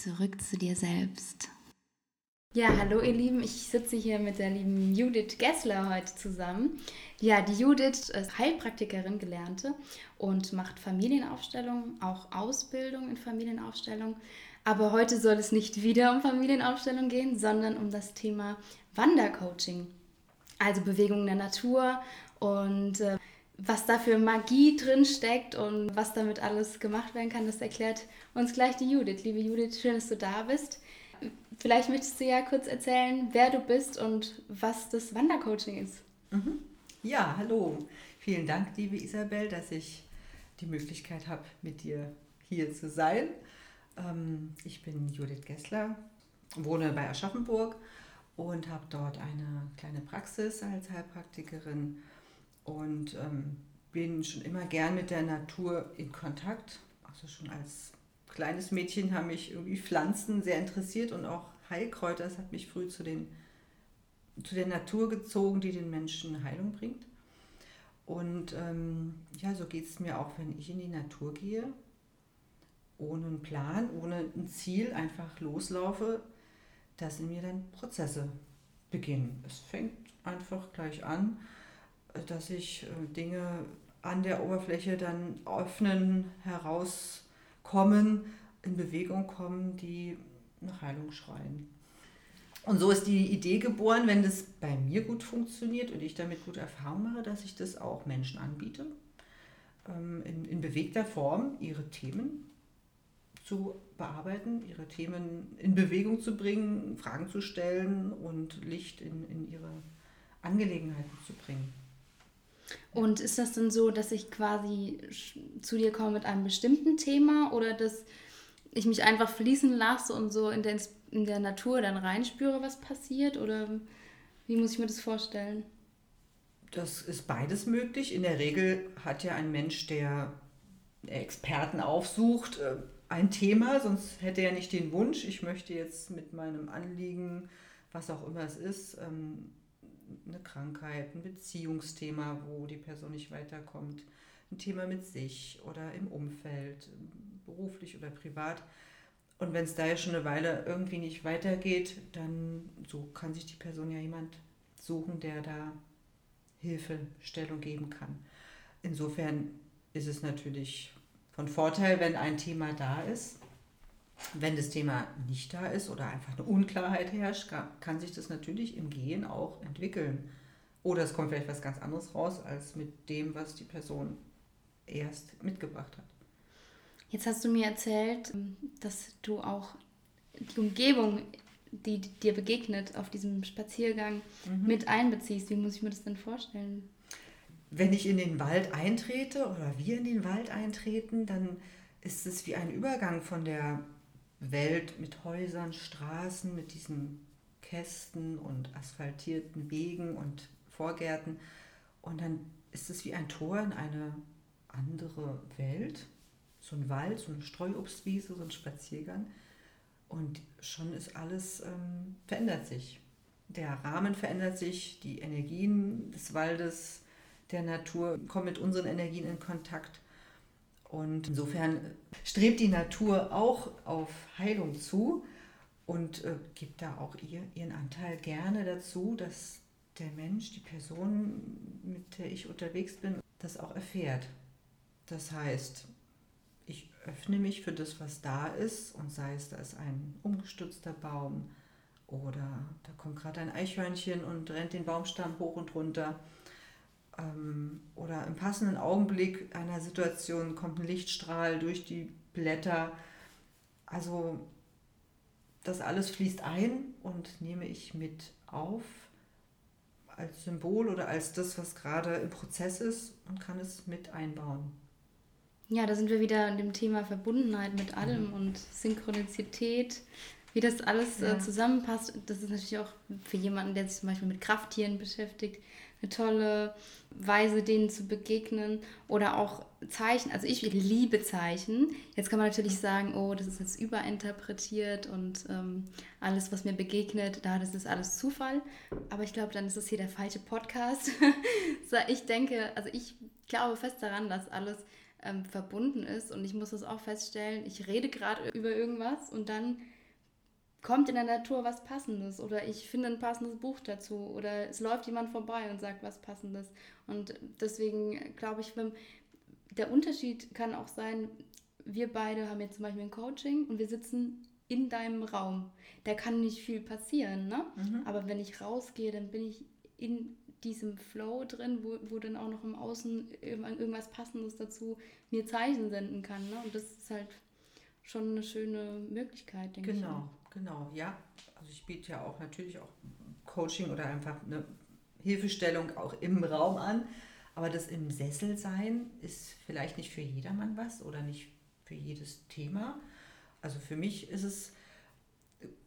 zurück zu dir selbst. Ja, hallo ihr Lieben, ich sitze hier mit der lieben Judith Gessler heute zusammen. Ja, die Judith ist Heilpraktikerin gelernte und macht Familienaufstellung, auch Ausbildung in Familienaufstellung. Aber heute soll es nicht wieder um Familienaufstellung gehen, sondern um das Thema Wandercoaching. Also Bewegung der Natur und äh, was da für Magie drin steckt und was damit alles gemacht werden kann, das erklärt uns gleich die Judith. Liebe Judith, schön, dass du da bist. Vielleicht möchtest du ja kurz erzählen, wer du bist und was das Wandercoaching ist. Mhm. Ja, hallo. Vielen Dank, liebe Isabel, dass ich die Möglichkeit habe, mit dir hier zu sein. Ähm, ich bin Judith Gessler, wohne bei Aschaffenburg und habe dort eine kleine Praxis als Heilpraktikerin und ähm, bin schon immer gern mit der Natur in Kontakt. Also schon als kleines Mädchen haben mich irgendwie Pflanzen sehr interessiert und auch Heilkräuter. Das hat mich früh zu, den, zu der Natur gezogen, die den Menschen Heilung bringt. Und ähm, ja, so geht es mir auch, wenn ich in die Natur gehe, ohne einen Plan, ohne ein Ziel, einfach loslaufe, dass in mir dann Prozesse beginnen. Es fängt einfach gleich an dass sich äh, Dinge an der Oberfläche dann öffnen, herauskommen, in Bewegung kommen, die nach Heilung schreien. Und so ist die Idee geboren, wenn das bei mir gut funktioniert und ich damit gute Erfahrung mache, dass ich das auch Menschen anbiete, ähm, in, in bewegter Form ihre Themen zu bearbeiten, ihre Themen in Bewegung zu bringen, Fragen zu stellen und Licht in, in ihre Angelegenheiten zu bringen. Und ist das dann so, dass ich quasi zu dir komme mit einem bestimmten Thema oder dass ich mich einfach fließen lasse und so in der, in der Natur dann reinspüre, was passiert? Oder wie muss ich mir das vorstellen? Das ist beides möglich. In der Regel hat ja ein Mensch, der Experten aufsucht, äh, ein Thema, sonst hätte er nicht den Wunsch, ich möchte jetzt mit meinem Anliegen, was auch immer es ist, ähm, eine Krankheit, ein Beziehungsthema, wo die Person nicht weiterkommt, ein Thema mit sich oder im Umfeld, beruflich oder privat. Und wenn es da ja schon eine Weile irgendwie nicht weitergeht, dann so kann sich die Person ja jemand suchen, der da Hilfestellung geben kann. Insofern ist es natürlich von Vorteil, wenn ein Thema da ist. Wenn das Thema nicht da ist oder einfach eine Unklarheit herrscht, kann sich das natürlich im Gehen auch entwickeln. Oder es kommt vielleicht was ganz anderes raus, als mit dem, was die Person erst mitgebracht hat. Jetzt hast du mir erzählt, dass du auch die Umgebung, die dir begegnet auf diesem Spaziergang, mhm. mit einbeziehst. Wie muss ich mir das denn vorstellen? Wenn ich in den Wald eintrete oder wir in den Wald eintreten, dann ist es wie ein Übergang von der Welt mit Häusern, Straßen, mit diesen Kästen und asphaltierten Wegen und Vorgärten. Und dann ist es wie ein Tor in eine andere Welt. So ein Wald, so eine Streuobstwiese, so ein Spaziergang. Und schon ist alles, ähm, verändert sich. Der Rahmen verändert sich, die Energien des Waldes, der Natur kommen mit unseren Energien in Kontakt. Und insofern strebt die Natur auch auf Heilung zu und äh, gibt da auch ihr, ihren Anteil gerne dazu, dass der Mensch, die Person, mit der ich unterwegs bin, das auch erfährt. Das heißt, ich öffne mich für das, was da ist und sei es, da ist ein umgestützter Baum oder da kommt gerade ein Eichhörnchen und rennt den Baumstamm hoch und runter ähm, oder im passenden Augenblick einer Situation kommt ein Lichtstrahl durch die Blätter. Also das alles fließt ein und nehme ich mit auf als Symbol oder als das, was gerade im Prozess ist und kann es mit einbauen. Ja, da sind wir wieder an dem Thema Verbundenheit mit allem mhm. und Synchronizität, wie das alles äh, ja. zusammenpasst. Das ist natürlich auch für jemanden, der sich zum Beispiel mit Krafttieren beschäftigt, eine tolle Weise, denen zu begegnen oder auch Zeichen. Also ich liebe Zeichen. Jetzt kann man natürlich sagen, oh, das ist jetzt überinterpretiert und ähm, alles, was mir begegnet, da das ist alles Zufall. Aber ich glaube, dann ist das hier der falsche Podcast. ich denke, also ich glaube fest daran, dass alles ähm, verbunden ist und ich muss das auch feststellen. Ich rede gerade über irgendwas und dann kommt in der Natur was Passendes oder ich finde ein passendes Buch dazu oder es läuft jemand vorbei und sagt was Passendes. Und deswegen glaube ich, der Unterschied kann auch sein, wir beide haben jetzt zum Beispiel ein Coaching und wir sitzen in deinem Raum. Da kann nicht viel passieren, ne? Mhm. Aber wenn ich rausgehe, dann bin ich in diesem Flow drin, wo, wo dann auch noch im Außen irgendwas Passendes dazu mir Zeichen senden kann. Ne? Und das ist halt schon eine schöne Möglichkeit, denke genau. ich. Genau. Genau, ja. Also ich biete ja auch natürlich auch Coaching oder einfach eine Hilfestellung auch im Raum an. Aber das im Sessel sein ist vielleicht nicht für jedermann was oder nicht für jedes Thema. Also für mich ist es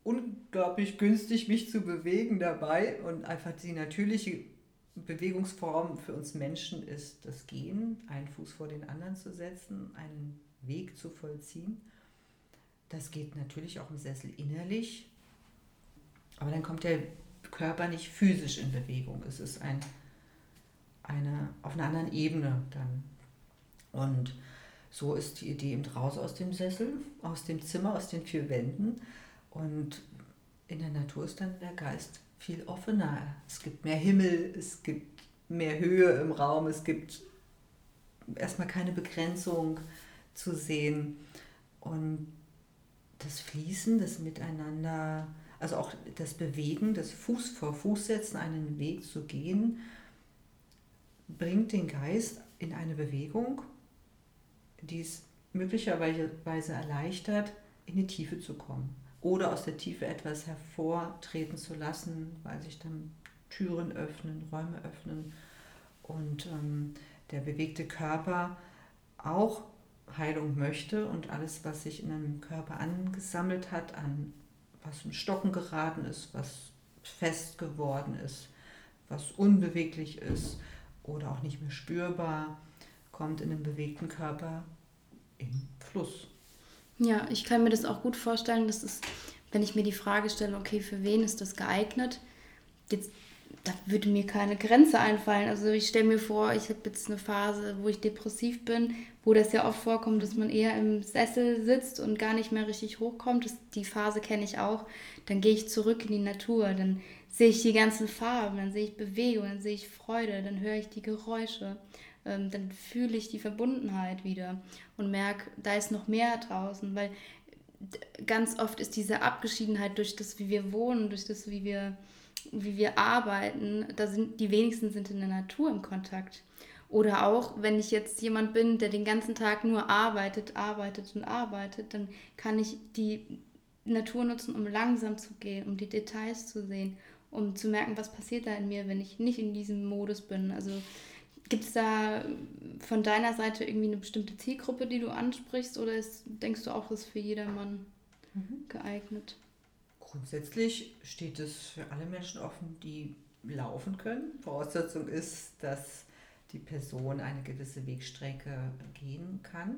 unglaublich günstig, mich zu bewegen dabei und einfach die natürliche Bewegungsform für uns Menschen ist das Gehen, einen Fuß vor den anderen zu setzen, einen Weg zu vollziehen. Das geht natürlich auch im Sessel innerlich, aber dann kommt der Körper nicht physisch in Bewegung. Es ist ein, eine, auf einer anderen Ebene dann. Und so ist die Idee eben raus aus dem Sessel, aus dem Zimmer, aus den vier Wänden. Und in der Natur ist dann der Geist viel offener. Es gibt mehr Himmel, es gibt mehr Höhe im Raum, es gibt erstmal keine Begrenzung zu sehen. Und das Fließen, das Miteinander, also auch das Bewegen, das Fuß vor Fuß setzen, einen Weg zu gehen, bringt den Geist in eine Bewegung, die es möglicherweise erleichtert, in die Tiefe zu kommen oder aus der Tiefe etwas hervortreten zu lassen, weil sich dann Türen öffnen, Räume öffnen und ähm, der bewegte Körper auch Heilung möchte und alles, was sich in einem Körper angesammelt hat, an was im Stocken geraten ist, was fest geworden ist, was unbeweglich ist oder auch nicht mehr spürbar, kommt in den bewegten Körper im Fluss. Ja, ich kann mir das auch gut vorstellen, dass es, wenn ich mir die Frage stelle, okay, für wen ist das geeignet? Jetzt da würde mir keine Grenze einfallen. Also ich stelle mir vor, ich habe jetzt eine Phase, wo ich depressiv bin, wo das ja oft vorkommt, dass man eher im Sessel sitzt und gar nicht mehr richtig hochkommt. Das, die Phase kenne ich auch. Dann gehe ich zurück in die Natur, dann sehe ich die ganzen Farben, dann sehe ich Bewegung, dann sehe ich Freude, dann höre ich die Geräusche, ähm, dann fühle ich die Verbundenheit wieder und merke, da ist noch mehr draußen, weil ganz oft ist diese Abgeschiedenheit durch das, wie wir wohnen, durch das, wie wir wie wir arbeiten, da sind die wenigsten sind in der Natur im Kontakt. Oder auch, wenn ich jetzt jemand bin, der den ganzen Tag nur arbeitet, arbeitet und arbeitet, dann kann ich die Natur nutzen, um langsam zu gehen, um die Details zu sehen, um zu merken, was passiert da in mir, wenn ich nicht in diesem Modus bin. Also gibt es da von deiner Seite irgendwie eine bestimmte Zielgruppe, die du ansprichst, oder ist, denkst du auch, ist für jedermann mhm. geeignet? Grundsätzlich steht es für alle Menschen offen, die laufen können. Voraussetzung ist, dass die Person eine gewisse Wegstrecke gehen kann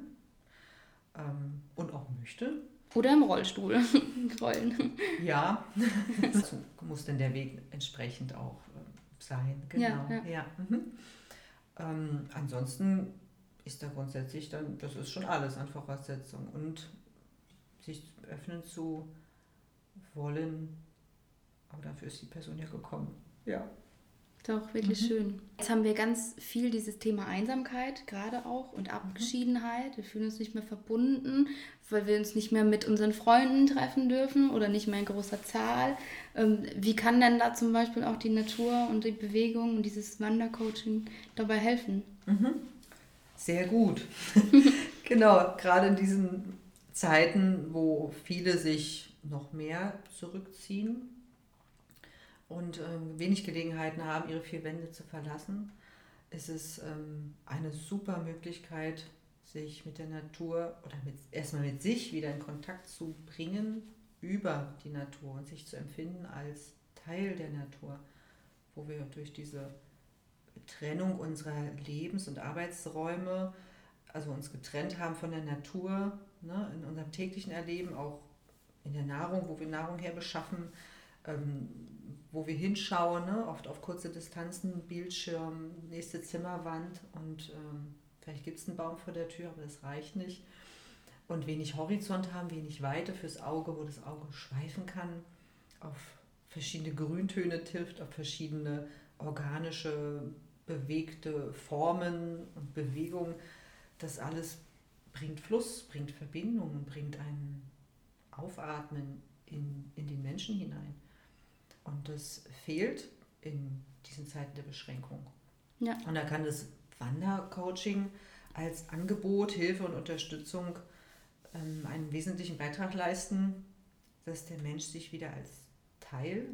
ähm, und auch möchte. Oder im Rollstuhl rollen. Ja, so muss denn der Weg entsprechend auch äh, sein. Genau. Ja, ja. ja. Mhm. Ähm, ansonsten ist da grundsätzlich dann, das ist schon alles an Voraussetzungen und sich öffnen zu wollen. Aber dafür ist die Person ja gekommen. Ja. Doch, wirklich mhm. schön. Jetzt haben wir ganz viel dieses Thema Einsamkeit gerade auch und Abgeschiedenheit. Wir fühlen uns nicht mehr verbunden, weil wir uns nicht mehr mit unseren Freunden treffen dürfen oder nicht mehr in großer Zahl. Ähm, wie kann denn da zum Beispiel auch die Natur und die Bewegung und dieses Wandercoaching dabei helfen? Mhm. Sehr gut. genau, gerade in diesen Zeiten, wo viele sich noch mehr zurückziehen und ähm, wenig Gelegenheiten haben, ihre vier Wände zu verlassen, ist es ähm, eine super Möglichkeit, sich mit der Natur oder mit, erstmal mit sich wieder in Kontakt zu bringen über die Natur und sich zu empfinden als Teil der Natur, wo wir durch diese Trennung unserer Lebens- und Arbeitsräume, also uns getrennt haben von der Natur, ne, in unserem täglichen Erleben, auch in der Nahrung, wo wir Nahrung herbeschaffen, ähm, wo wir hinschauen, ne, oft auf kurze Distanzen, Bildschirm, nächste Zimmerwand und ähm, vielleicht gibt es einen Baum vor der Tür, aber das reicht nicht. Und wenig Horizont haben, wenig Weite fürs Auge, wo das Auge schweifen kann, auf verschiedene Grüntöne trifft, auf verschiedene organische, bewegte Formen und Bewegungen. Das alles bringt Fluss, bringt Verbindung, bringt ein Aufatmen in, in den Menschen hinein. Und das fehlt in diesen Zeiten der Beschränkung. Ja. Und da kann das Wandercoaching als Angebot, Hilfe und Unterstützung ähm, einen wesentlichen Beitrag leisten, dass der Mensch sich wieder als Teil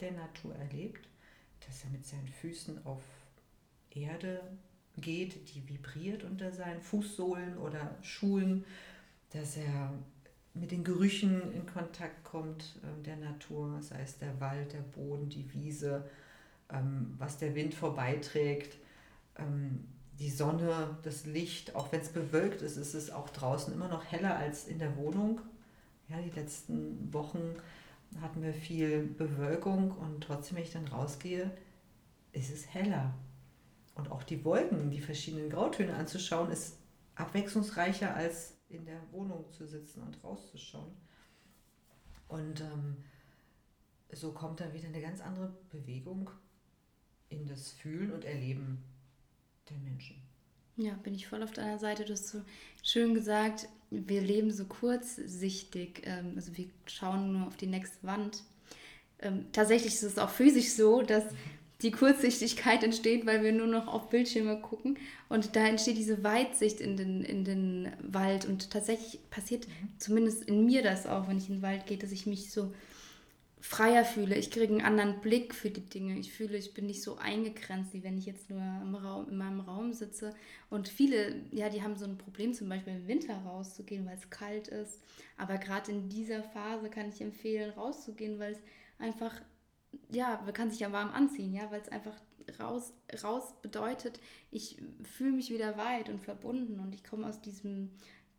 der Natur erlebt, dass er mit seinen Füßen auf Erde geht, die vibriert unter seinen Fußsohlen oder Schuhen, dass er mit den Gerüchen in Kontakt kommt ähm, der Natur, sei es der Wald, der Boden, die Wiese, ähm, was der Wind vorbeiträgt, ähm, die Sonne, das Licht, auch wenn es bewölkt ist, ist es auch draußen immer noch heller als in der Wohnung. Ja, die letzten Wochen hatten wir viel Bewölkung und trotzdem, wenn ich dann rausgehe, ist es heller. Und auch die Wolken, die verschiedenen Grautöne anzuschauen, ist abwechslungsreicher als in der Wohnung zu sitzen und rauszuschauen. Und ähm, so kommt dann wieder eine ganz andere Bewegung in das Fühlen und Erleben der Menschen. Ja, bin ich voll auf deiner Seite. Du hast so schön gesagt, wir leben so kurzsichtig. Ähm, also wir schauen nur auf die nächste Wand. Ähm, tatsächlich ist es auch physisch so, dass die Kurzsichtigkeit entsteht, weil wir nur noch auf Bildschirme gucken. Und da entsteht diese Weitsicht in den, in den Wald. Und tatsächlich passiert zumindest in mir das auch, wenn ich in den Wald gehe, dass ich mich so freier fühle. Ich kriege einen anderen Blick für die Dinge. Ich fühle, ich bin nicht so eingegrenzt, wie wenn ich jetzt nur im Raum, in meinem Raum sitze. Und viele, ja, die haben so ein Problem, zum Beispiel im Winter rauszugehen, weil es kalt ist. Aber gerade in dieser Phase kann ich empfehlen, rauszugehen, weil es einfach ja, man kann sich ja warm anziehen, ja, weil es einfach raus, raus bedeutet, ich fühle mich wieder weit und verbunden und ich komme aus diesem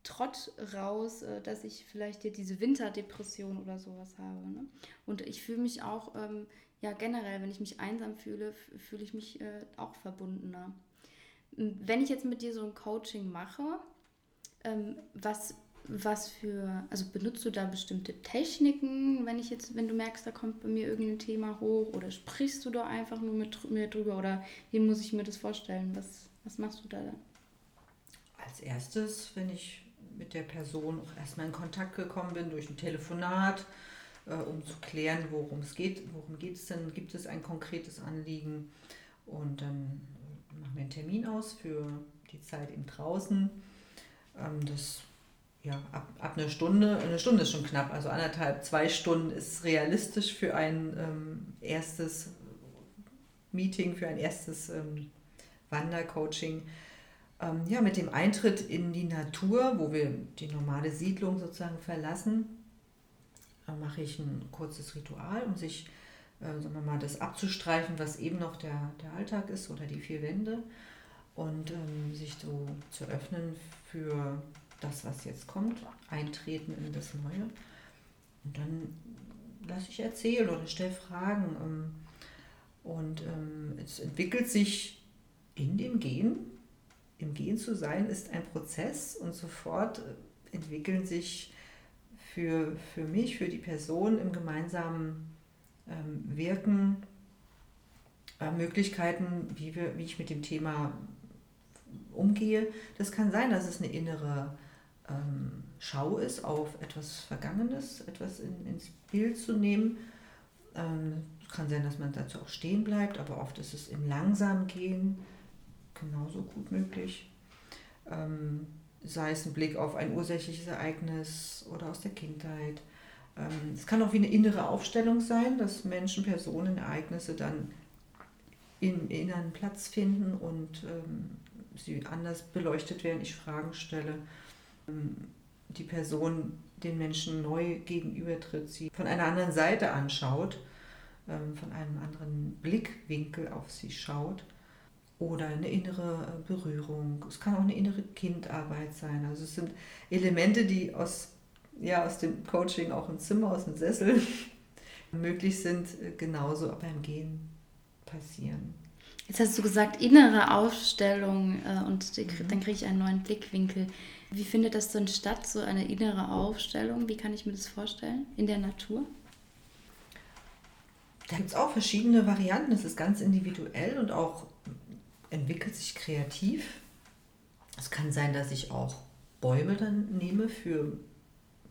Trott raus, äh, dass ich vielleicht hier diese Winterdepression oder sowas habe. Ne? Und ich fühle mich auch, ähm, ja, generell, wenn ich mich einsam fühle, fühle ich mich äh, auch verbundener. Wenn ich jetzt mit dir so ein Coaching mache, ähm, was was für, also benutzt du da bestimmte Techniken, wenn ich jetzt, wenn du merkst, da kommt bei mir irgendein Thema hoch oder sprichst du da einfach nur mit mir drüber oder wie muss ich mir das vorstellen? Was, was machst du da dann? Als erstes, wenn ich mit der Person auch erstmal in Kontakt gekommen bin durch ein Telefonat, äh, um zu klären, worum es geht, worum geht es denn, gibt es ein konkretes Anliegen und dann machen wir einen Termin aus für die Zeit eben draußen. Ähm, das ja, ab, ab einer Stunde, eine Stunde ist schon knapp, also anderthalb, zwei Stunden ist realistisch für ein ähm, erstes Meeting, für ein erstes ähm, Wandercoaching. Ähm, ja, mit dem Eintritt in die Natur, wo wir die normale Siedlung sozusagen verlassen, äh, mache ich ein kurzes Ritual, um sich, äh, sagen wir mal, das abzustreifen, was eben noch der, der Alltag ist oder die vier Wände und ähm, sich so zu öffnen für das, was jetzt kommt, eintreten in das Neue. Und dann lasse ich erzählen oder stelle Fragen. Ähm, und ähm, es entwickelt sich in dem Gehen. Im Gehen zu sein ist ein Prozess und sofort äh, entwickeln sich für, für mich, für die Person im gemeinsamen ähm, Wirken äh, Möglichkeiten, wie, wir, wie ich mit dem Thema umgehe. Das kann sein, dass es eine innere ähm, Schau ist auf etwas Vergangenes, etwas in, ins Bild zu nehmen. Ähm, kann sein, dass man dazu auch stehen bleibt, aber oft ist es im langsamen Gehen genauso gut möglich. Ähm, sei es ein Blick auf ein ursächliches Ereignis oder aus der Kindheit. Ähm, es kann auch wie eine innere Aufstellung sein, dass Menschen, Personen, Ereignisse dann im Inneren Platz finden und ähm, sie anders beleuchtet werden, ich Fragen stelle die Person den Menschen neu gegenübertritt, sie von einer anderen Seite anschaut, ähm, von einem anderen Blickwinkel auf sie schaut. oder eine innere äh, Berührung. Es kann auch eine innere Kindarbeit sein. Also es sind Elemente, die aus, ja, aus dem Coaching auch im Zimmer, aus dem Sessel möglich sind, äh, genauso beim Gehen passieren. Jetzt hast du gesagt, innere Aufstellung äh, und mhm. dann kriege ich einen neuen Blickwinkel. Wie findet das denn statt, so eine innere Aufstellung? Wie kann ich mir das vorstellen in der Natur? Da gibt es auch verschiedene Varianten. Es ist ganz individuell und auch entwickelt sich kreativ. Es kann sein, dass ich auch Bäume dann nehme für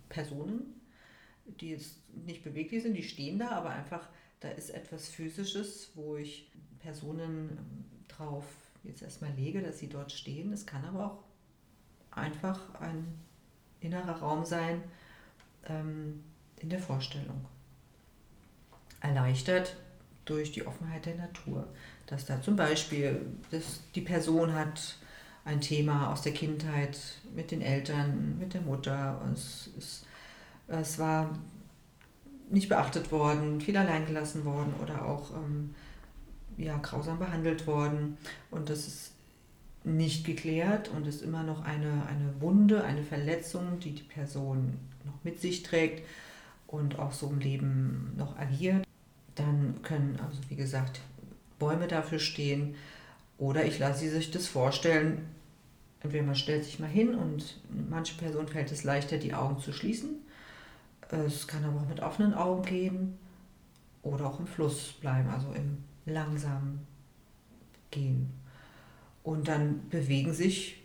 Personen, die jetzt nicht beweglich sind, die stehen da, aber einfach, da ist etwas Physisches, wo ich Personen ähm, drauf jetzt erstmal lege, dass sie dort stehen. Es kann aber auch einfach ein innerer Raum sein ähm, in der Vorstellung. Erleichtert durch die Offenheit der Natur. Dass da zum Beispiel dass die Person hat ein Thema aus der Kindheit mit den Eltern, mit der Mutter. Es, es, es war nicht beachtet worden, viel allein gelassen worden oder auch ähm, ja, grausam behandelt worden. Und das ist nicht geklärt und ist immer noch eine, eine Wunde, eine Verletzung, die die Person noch mit sich trägt und auch so im Leben noch agiert. Dann können also, wie gesagt, Bäume dafür stehen oder ich lasse sie sich das vorstellen. Entweder man stellt sich mal hin und manche Personen fällt es leichter, die Augen zu schließen. Es kann aber auch mit offenen Augen gehen oder auch im Fluss bleiben, also im langsamen Gehen. Und dann bewegen sich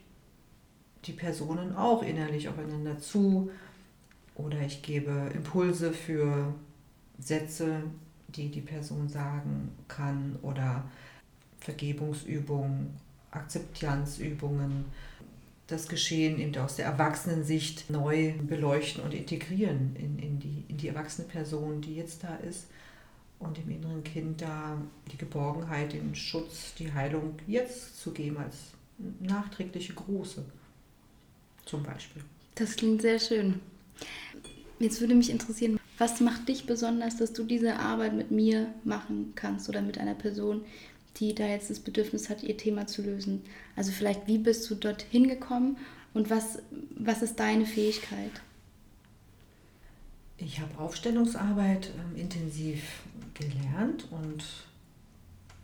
die Personen auch innerlich aufeinander zu. Oder ich gebe Impulse für Sätze, die die Person sagen kann. Oder Vergebungsübungen, Akzeptanzübungen, das Geschehen eben aus der Erwachsenensicht neu beleuchten und integrieren in, in, die, in die erwachsene Person, die jetzt da ist und dem inneren Kind da die Geborgenheit, den Schutz, die Heilung jetzt zu geben als nachträgliche große zum Beispiel. Das klingt sehr schön. Jetzt würde mich interessieren, was macht dich besonders, dass du diese Arbeit mit mir machen kannst oder mit einer Person, die da jetzt das Bedürfnis hat, ihr Thema zu lösen? Also vielleicht, wie bist du dorthin gekommen und was, was ist deine Fähigkeit? Ich habe Aufstellungsarbeit ähm, intensiv gelernt und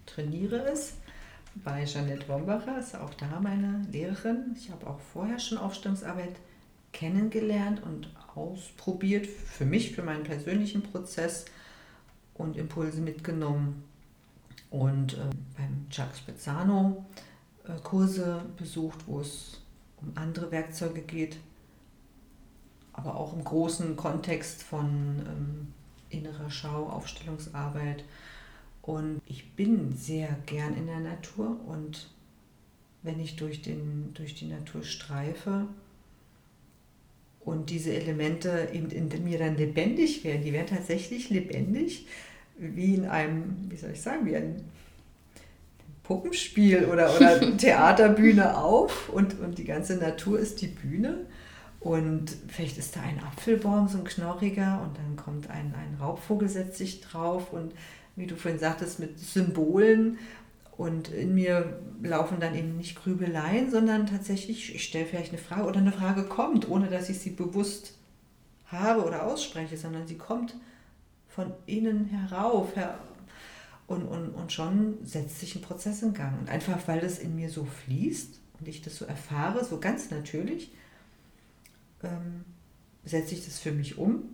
trainiere es bei Jeanette Wombacher, ist auch da meine Lehrerin. Ich habe auch vorher schon Aufstellungsarbeit kennengelernt und ausprobiert für mich, für meinen persönlichen Prozess und Impulse mitgenommen. Und äh, beim Jacques Spezzano äh, Kurse besucht, wo es um andere Werkzeuge geht, aber auch im großen Kontext von ähm, innerer Schau, Aufstellungsarbeit. Und ich bin sehr gern in der Natur und wenn ich durch, den, durch die Natur streife, und diese Elemente eben in mir dann lebendig werden. Die werden tatsächlich lebendig, wie in einem, wie soll ich sagen, wie ein Puppenspiel oder, oder Theaterbühne auf und, und die ganze Natur ist die Bühne. Und vielleicht ist da ein Apfelbaum, so ein knorriger, und dann kommt ein, ein Raubvogel, setzt sich drauf und wie du vorhin sagtest, mit Symbolen und in mir laufen dann eben nicht Grübeleien, sondern tatsächlich, ich stelle vielleicht eine Frage oder eine Frage kommt, ohne dass ich sie bewusst habe oder ausspreche, sondern sie kommt von innen herauf her und, und, und schon setzt sich ein Prozess in Gang. Und einfach weil das in mir so fließt und ich das so erfahre, so ganz natürlich, ähm, setze ich das für mich um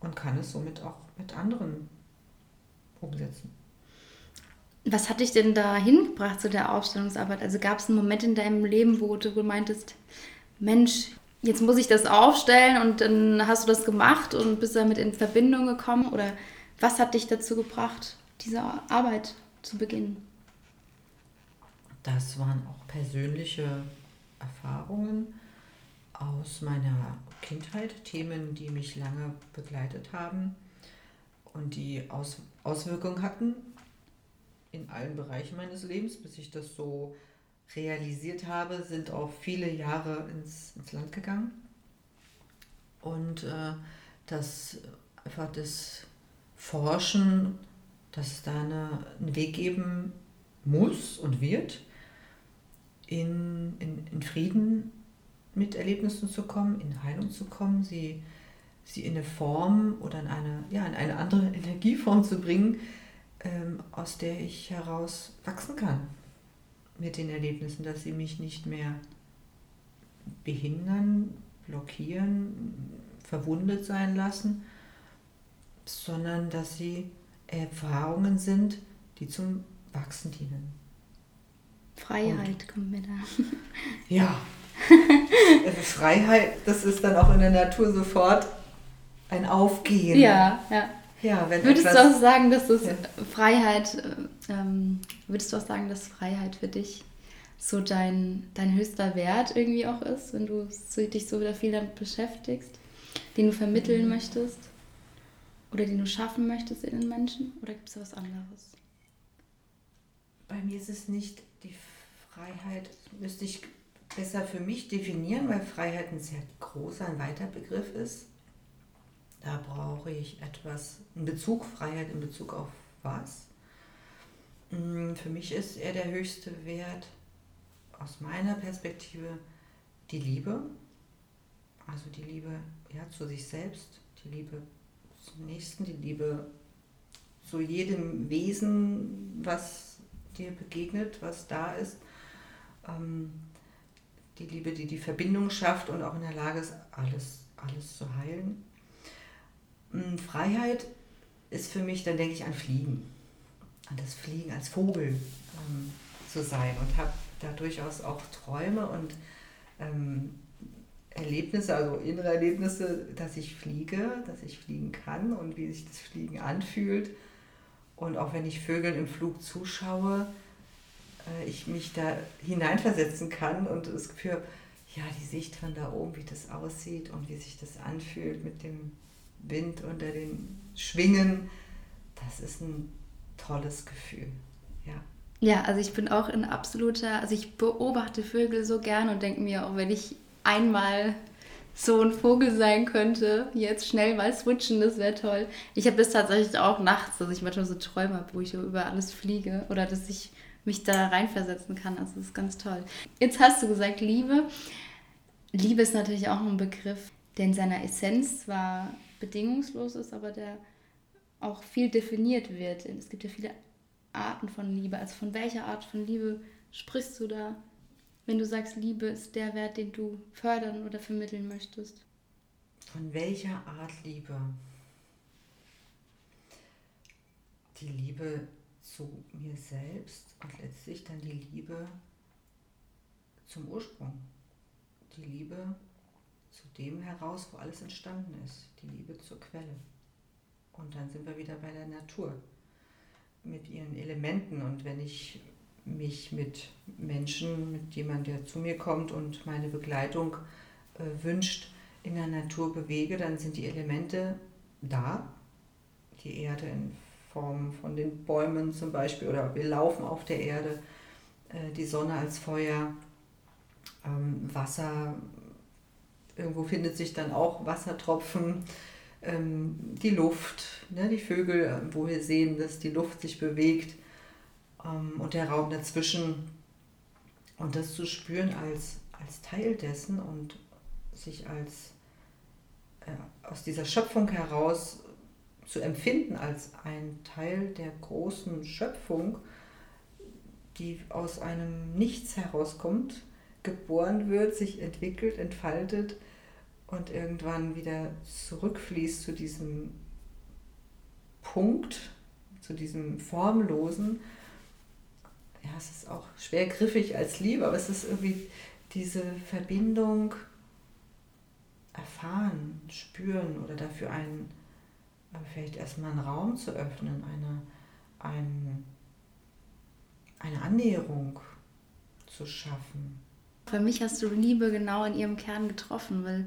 und kann es somit auch mit anderen umsetzen. Was hat dich denn da hingebracht zu der Aufstellungsarbeit? Also gab es einen Moment in deinem Leben, wo du meintest, Mensch, jetzt muss ich das aufstellen und dann hast du das gemacht und bist damit in Verbindung gekommen? Oder was hat dich dazu gebracht, diese Arbeit zu beginnen? Das waren auch persönliche Erfahrungen aus meiner Kindheit, Themen, die mich lange begleitet haben und die Aus Auswirkungen hatten in allen Bereichen meines Lebens, bis ich das so realisiert habe, sind auch viele Jahre ins, ins Land gegangen. Und äh, das einfach das Forschen, dass es da eine, einen Weg geben muss und wird, in, in, in Frieden mit Erlebnissen zu kommen, in Heilung zu kommen, sie, sie in eine Form oder in eine, ja, in eine andere Energieform zu bringen, ähm, aus der ich heraus wachsen kann mit den Erlebnissen, dass sie mich nicht mehr behindern, blockieren, verwundet sein lassen, sondern dass sie Erfahrungen sind, die zum Wachsen dienen. Freiheit Und, kommt mir da. Ja. also Freiheit, das ist dann auch in der Natur sofort ein Aufgehen. Ja, ja. Ja, würdest etwas, du auch sagen, dass das ja. Freiheit, ähm, würdest du auch sagen, dass Freiheit für dich so dein, dein höchster Wert irgendwie auch ist, wenn du dich so wieder viel damit beschäftigst, den du vermitteln mhm. möchtest oder den du schaffen möchtest in den Menschen? Oder gibt es was anderes? Bei mir ist es nicht die Freiheit, müsste ich besser für mich definieren, weil Freiheit ein sehr großer, ein weiter Begriff ist. Da brauche ich etwas, einen Bezug, Freiheit in Bezug auf was. Mm, für mich ist eher der höchste Wert aus meiner Perspektive die Liebe, also die Liebe ja, zu sich selbst, die Liebe zum Nächsten, die Liebe zu jedem Wesen, was dir begegnet, was da ist. Ähm, die Liebe, die die Verbindung schafft und auch in der Lage ist, alles, alles zu heilen. Mm, Freiheit ist für mich, dann denke ich an Fliegen, an das Fliegen als Vogel ähm, zu sein und habe da durchaus auch Träume und ähm, Erlebnisse, also innere Erlebnisse, dass ich fliege, dass ich fliegen kann und wie sich das Fliegen anfühlt. Und auch wenn ich Vögeln im Flug zuschaue, ich mich da hineinversetzen kann und das Gefühl, ja, die Sicht von da oben, wie das aussieht und wie sich das anfühlt mit dem Wind unter den Schwingen, das ist ein tolles Gefühl. Ja. Ja, also ich bin auch in absoluter, also ich beobachte Vögel so gern und denke mir, auch wenn ich einmal so ein Vogel sein könnte, jetzt schnell mal switchen, das wäre toll. Ich habe das tatsächlich auch nachts, dass ich manchmal so Träume habe, wo ich über alles fliege oder dass ich mich da reinversetzen kann. Also das ist ganz toll. Jetzt hast du gesagt, Liebe. Liebe ist natürlich auch ein Begriff, der in seiner Essenz zwar bedingungslos ist, aber der auch viel definiert wird. Es gibt ja viele Arten von Liebe? Also von welcher Art von Liebe sprichst du da, wenn du sagst, Liebe ist der Wert, den du fördern oder vermitteln möchtest? Von welcher Art Liebe? Die Liebe zu mir selbst und letztlich dann die Liebe zum Ursprung. Die Liebe zu dem heraus, wo alles entstanden ist. Die Liebe zur Quelle. Und dann sind wir wieder bei der Natur mit ihren Elementen. Und wenn ich mich mit Menschen, mit jemandem, der zu mir kommt und meine Begleitung äh, wünscht, in der Natur bewege, dann sind die Elemente da. Die Erde in Form von den Bäumen zum Beispiel oder wir laufen auf der Erde, äh, die Sonne als Feuer, ähm, Wasser, irgendwo findet sich dann auch Wassertropfen ähm, die Luft, ne, die Vögel, wo wir sehen, dass die Luft sich bewegt ähm, und der Raum dazwischen. Und das zu spüren als, als Teil dessen und sich als äh, aus dieser Schöpfung heraus zu empfinden als ein Teil der großen Schöpfung, die aus einem Nichts herauskommt, geboren wird, sich entwickelt, entfaltet und irgendwann wieder zurückfließt zu diesem Punkt, zu diesem Formlosen. Ja, es ist auch schwer griffig als Liebe, aber es ist irgendwie diese Verbindung erfahren, spüren oder dafür einen, äh, vielleicht erstmal einen Raum zu öffnen, eine, ein, eine Annäherung zu schaffen. Für mich hast du Liebe genau in ihrem Kern getroffen, weil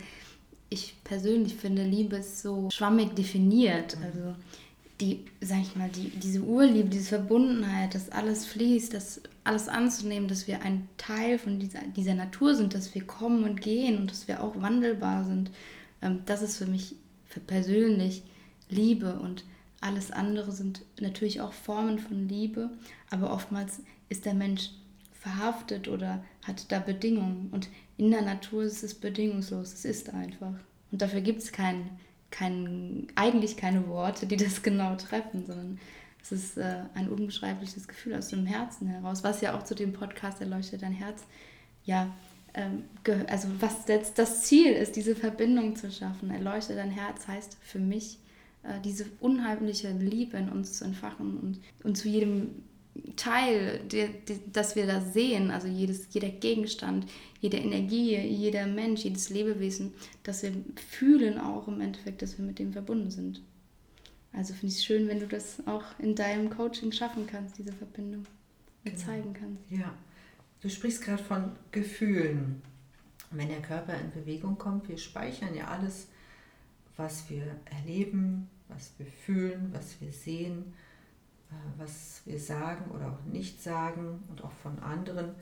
ich persönlich finde, Liebe ist so schwammig definiert. Mhm. Also die, sag ich mal, die, diese Urliebe, diese Verbundenheit, dass alles fließt, das alles anzunehmen, dass wir ein Teil von dieser, dieser Natur sind, dass wir kommen und gehen und dass wir auch wandelbar sind, ähm, das ist für mich für persönlich Liebe und alles andere sind natürlich auch Formen von Liebe, aber oftmals ist der Mensch verhaftet oder hat da Bedingungen. Und in der Natur ist es bedingungslos, es ist einfach. Und dafür gibt es kein, kein, eigentlich keine Worte, die das genau treffen, sondern es ist äh, ein unbeschreibliches Gefühl aus dem Herzen heraus, was ja auch zu dem Podcast Erleuchtet dein Herz, ja, ähm, also was jetzt das Ziel ist, diese Verbindung zu schaffen. Erleuchtet dein Herz heißt für mich, diese unheimliche Liebe in uns zu entfachen und, und zu jedem Teil, die, die, das wir da sehen, also jedes, jeder Gegenstand, jede Energie, jeder Mensch, jedes Lebewesen, dass wir fühlen auch im Endeffekt, dass wir mit dem verbunden sind. Also finde ich es schön, wenn du das auch in deinem Coaching schaffen kannst, diese Verbindung genau. zeigen kannst. Ja, du sprichst gerade von Gefühlen. Wenn der Körper in Bewegung kommt, wir speichern ja alles, was wir erleben, was wir fühlen, was wir sehen äh, was wir sagen oder auch nicht sagen und auch von anderen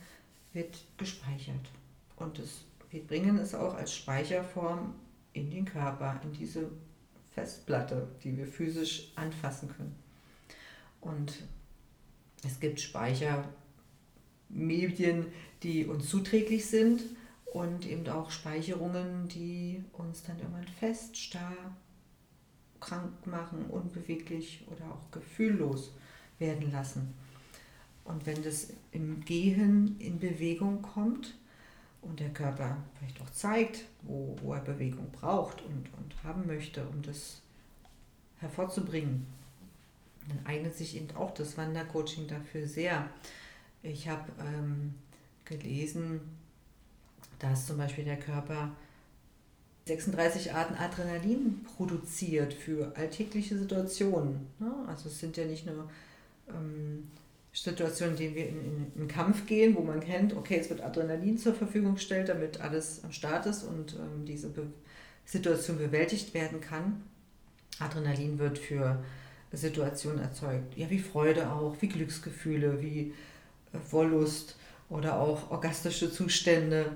wird gespeichert. Und es, wir bringen es auch als Speicherform in den Körper, in diese Festplatte, die wir physisch anfassen können. Und es gibt Speichermedien, die uns zuträglich sind und eben auch Speicherungen, die uns dann irgendwann fest, starr krank machen, unbeweglich oder auch gefühllos werden lassen. Und wenn das im Gehen in Bewegung kommt und der Körper vielleicht auch zeigt, wo, wo er Bewegung braucht und, und haben möchte, um das hervorzubringen, dann eignet sich eben auch das Wandercoaching dafür sehr. Ich habe ähm, gelesen, dass zum Beispiel der Körper 36 Arten Adrenalin produziert für alltägliche Situationen. Ne? Also es sind ja nicht nur ähm, Situationen, in denen wir in, in, in, Kampf gehen, wo man kennt, okay, es wird Adrenalin zur Verfügung gestellt, damit alles am Start ist und ähm, diese Be Situation bewältigt werden kann. Adrenalin wird für Situationen erzeugt, ja, wie Freude auch, wie Glücksgefühle, wie äh, Wollust oder auch orgastische Zustände.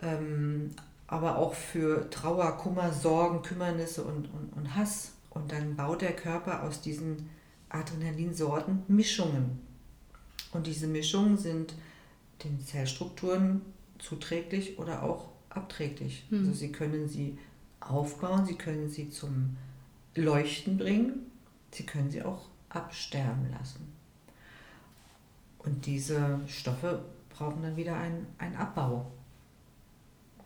Ähm, aber auch für Trauer, Kummer, Sorgen, Kümmernisse und, und, und Hass. Und dann baut der Körper aus diesen Adrenalinsorten Mischungen. Und diese Mischungen sind den Zellstrukturen zuträglich oder auch abträglich. Hm. Also sie können sie aufbauen, sie können sie zum Leuchten bringen, sie können sie auch absterben lassen. Und diese Stoffe brauchen dann wieder einen, einen Abbau.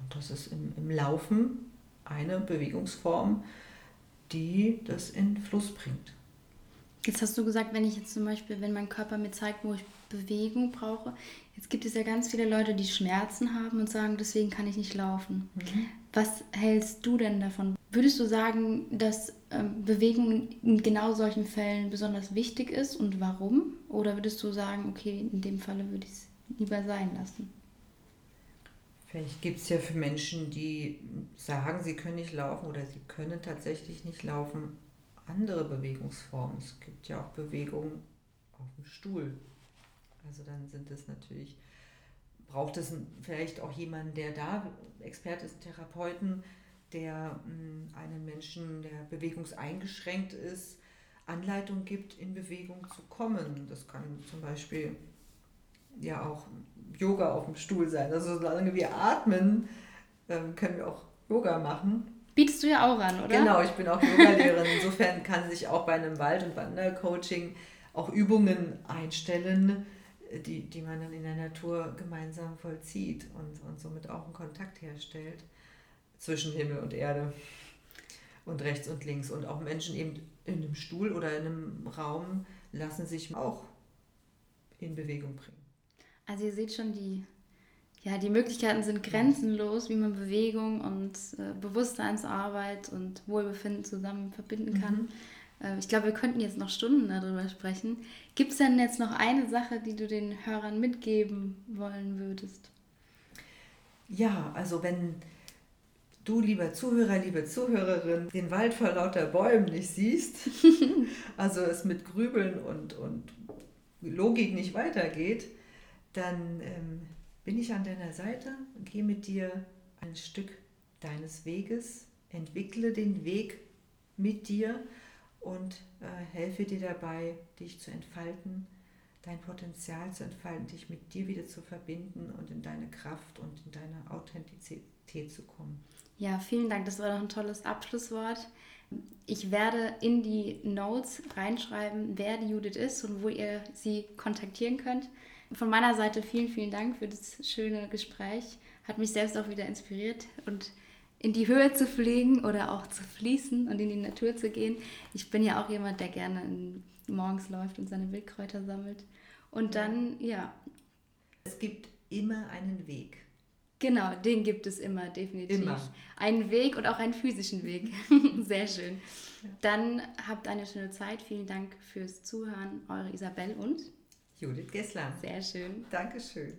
Und das ist im, im Laufen eine Bewegungsform, die das in Fluss bringt. Jetzt hast du gesagt, wenn ich jetzt zum Beispiel, wenn mein Körper mir zeigt, wo ich Bewegung brauche. Jetzt gibt es ja ganz viele Leute, die Schmerzen haben und sagen, deswegen kann ich nicht laufen. Mhm. Was hältst du denn davon? Würdest du sagen, dass ähm, Bewegung in genau solchen Fällen besonders wichtig ist und warum? Oder würdest du sagen, okay, in dem Falle würde ich es lieber sein lassen? Vielleicht gibt es ja für Menschen, die sagen, sie können nicht laufen oder sie können tatsächlich nicht laufen, andere Bewegungsformen. Es gibt ja auch Bewegungen auf dem Stuhl. Also dann sind es natürlich, braucht es vielleicht auch jemanden, der da Experte ist, Therapeuten, der hm, einem Menschen, der bewegungseingeschränkt ist, Anleitung gibt, in Bewegung zu kommen. Das kann zum Beispiel ja auch Yoga auf dem Stuhl sein. Also solange wir atmen, ähm, können wir auch Yoga machen. Bietest du ja auch an, oder? Genau, ich bin auch Yogalehrerin. Insofern kann sich auch bei einem Wald- und Wandercoaching auch Übungen einstellen, die, die man dann in der Natur gemeinsam vollzieht und, und somit auch einen Kontakt herstellt zwischen Himmel und Erde und rechts und links. Und auch Menschen eben in einem Stuhl oder in einem Raum lassen sich auch in Bewegung bringen. Also ihr seht schon, die, ja, die Möglichkeiten sind grenzenlos, wie man Bewegung und äh, Bewusstseinsarbeit und Wohlbefinden zusammen verbinden kann. Mhm. Äh, ich glaube, wir könnten jetzt noch Stunden darüber sprechen. Gibt es denn jetzt noch eine Sache, die du den Hörern mitgeben wollen würdest? Ja, also wenn du, lieber Zuhörer, liebe Zuhörerin, den Wald vor lauter Bäumen nicht siehst, also es mit Grübeln und, und Logik nicht weitergeht, dann ähm, bin ich an deiner Seite, gehe mit dir ein Stück deines Weges, entwickle den Weg mit dir und äh, helfe dir dabei, dich zu entfalten, dein Potenzial zu entfalten, dich mit dir wieder zu verbinden und in deine Kraft und in deine Authentizität zu kommen. Ja, vielen Dank. Das war doch ein tolles Abschlusswort. Ich werde in die Notes reinschreiben, wer die Judith ist und wo ihr sie kontaktieren könnt. Von meiner Seite vielen, vielen Dank für das schöne Gespräch. Hat mich selbst auch wieder inspiriert und in die Höhe zu fliegen oder auch zu fließen und in die Natur zu gehen. Ich bin ja auch jemand, der gerne morgens läuft und seine Wildkräuter sammelt. Und dann, ja. Es gibt immer einen Weg. Genau, den gibt es immer, definitiv. Immer. Einen Weg und auch einen physischen Weg. Sehr schön. Dann habt eine schöne Zeit. Vielen Dank fürs Zuhören. Eure Isabel und Judith Gessler. Sehr schön. Dankeschön.